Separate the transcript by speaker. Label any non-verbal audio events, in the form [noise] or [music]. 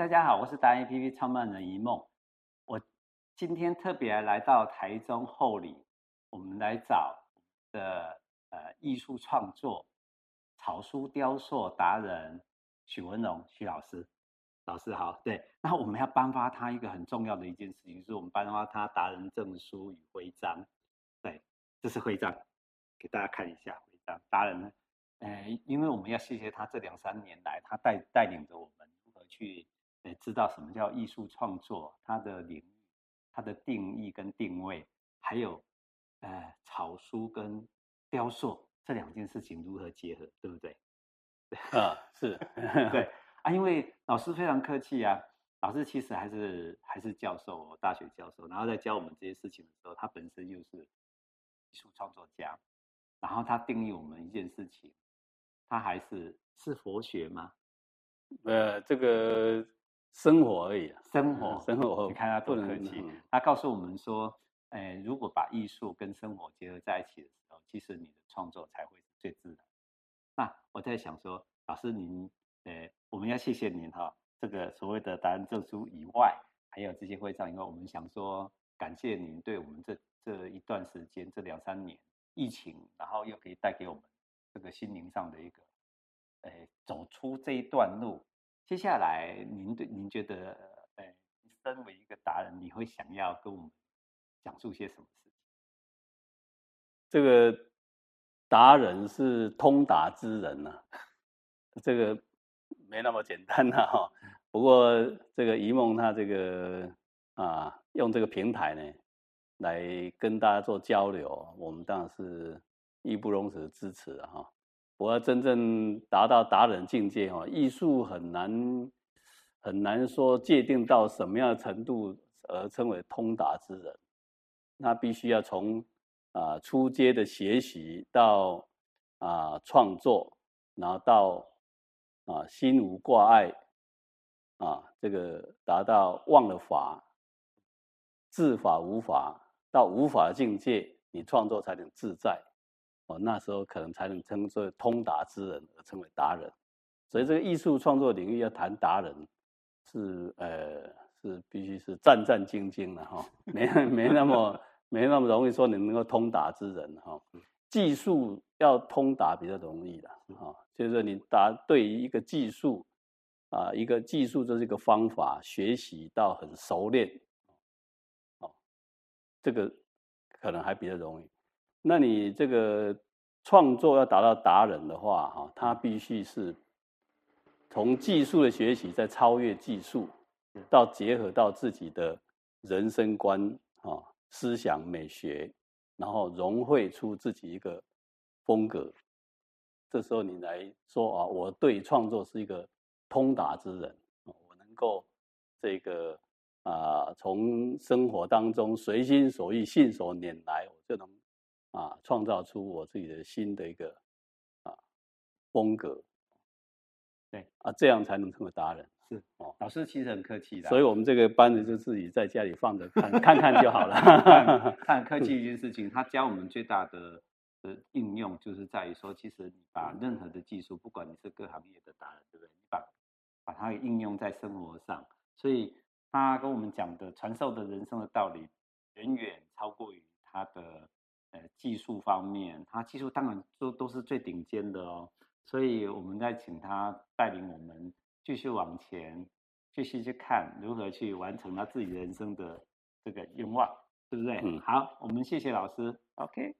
Speaker 1: 大家好，我是达人 APP 创办人一梦。我今天特别来到台中后里，我们来找的呃艺术创作草书雕塑达人许文龙许老师。老师好，对，那我们要颁发他一个很重要的一件事情，就是我们颁发他达人证书与徽章。对，这是徽章，给大家看一下徽章。达人呢，呃，因为我们要谢谢他这两三年来，他带带领着我们如何去。呃，知道什么叫艺术创作，它的领域、它的定义跟定位，还有呃草书跟雕塑这两件事情如何结合，对不对？
Speaker 2: 啊，是，[laughs]
Speaker 1: 对啊，因为老师非常客气啊，老师其实还是还是教授，大学教授，然后在教我们这些事情的时候，他本身又是艺术创作家，然后他定义我们一件事情，他还是是佛学吗？
Speaker 2: 呃，这个。生活而已、啊，
Speaker 1: 生活，
Speaker 2: 嗯、生活。
Speaker 1: 你看他多客气，他告诉我们说，哎，如果把艺术跟生活结合在一起的时候，其实你的创作才会是最自然。那我在想说，老师您，呃，我们要谢谢您哈，这个所谓的答案证书以外，还有这些徽章因为，我们想说，感谢您对我们这这一段时间，这两三年疫情，然后又可以带给我们这个心灵上的一个，哎，走出这一段路。接下来，您对您觉得，呃，身为一个达人，你会想要跟我们讲述些什么事情？
Speaker 2: 这个达人是通达之人呐、啊，[laughs] 这个没那么简单呐 [laughs] 哈。不过这个一梦他这个啊，用这个平台呢，来跟大家做交流，我们当然是义不容辞支持的哈。我要真正达到达人境界哈，艺术很难很难说界定到什么样的程度而称为通达之人，那必须要从啊初阶的学习到啊创作，然后到啊心无挂碍啊这个达到忘了法，自法无法到无法的境界，你创作才能自在。哦，那时候可能才能称作通达之人，而称为达人。所以这个艺术创作领域要谈达人是，呃是必须是战战兢兢的哈，没没那么没那么容易说你能够通达之人哈。技术要通达比较容易的哈，就是说你达对于一个技术啊，一个技术就是一个方法，学习到很熟练，哦，这个可能还比较容易。那你这个创作要达到达人的话，哈，他必须是从技术的学习，再超越技术，到结合到自己的人生观啊、思想美学，然后融汇出自己一个风格。这时候你来说啊，我对创作是一个通达之人，我能够这个啊，从生活当中随心所欲、信手拈来，我就能。啊，创造出我自己的新的一个啊风格，对啊，这样才能成为达人。
Speaker 1: 是哦，老师其实很客气的，
Speaker 2: 所以我们这个班子就自己在家里放着看，看看就好了。[laughs] [laughs]
Speaker 1: 他很客气一件事情，他教我们最大的的应用，就是在于说，其实你把任何的技术，不管你是各行业的达人，对不对？你把把它应用在生活上，所以他跟我们讲的传授的人生的道理，远远超过于他的。呃，技术方面，他技术当然都都是最顶尖的哦，所以我们在请他带领我们继续往前，继续去看如何去完成他自己人生的这个愿望，对不对？嗯，好，我们谢谢老师，OK。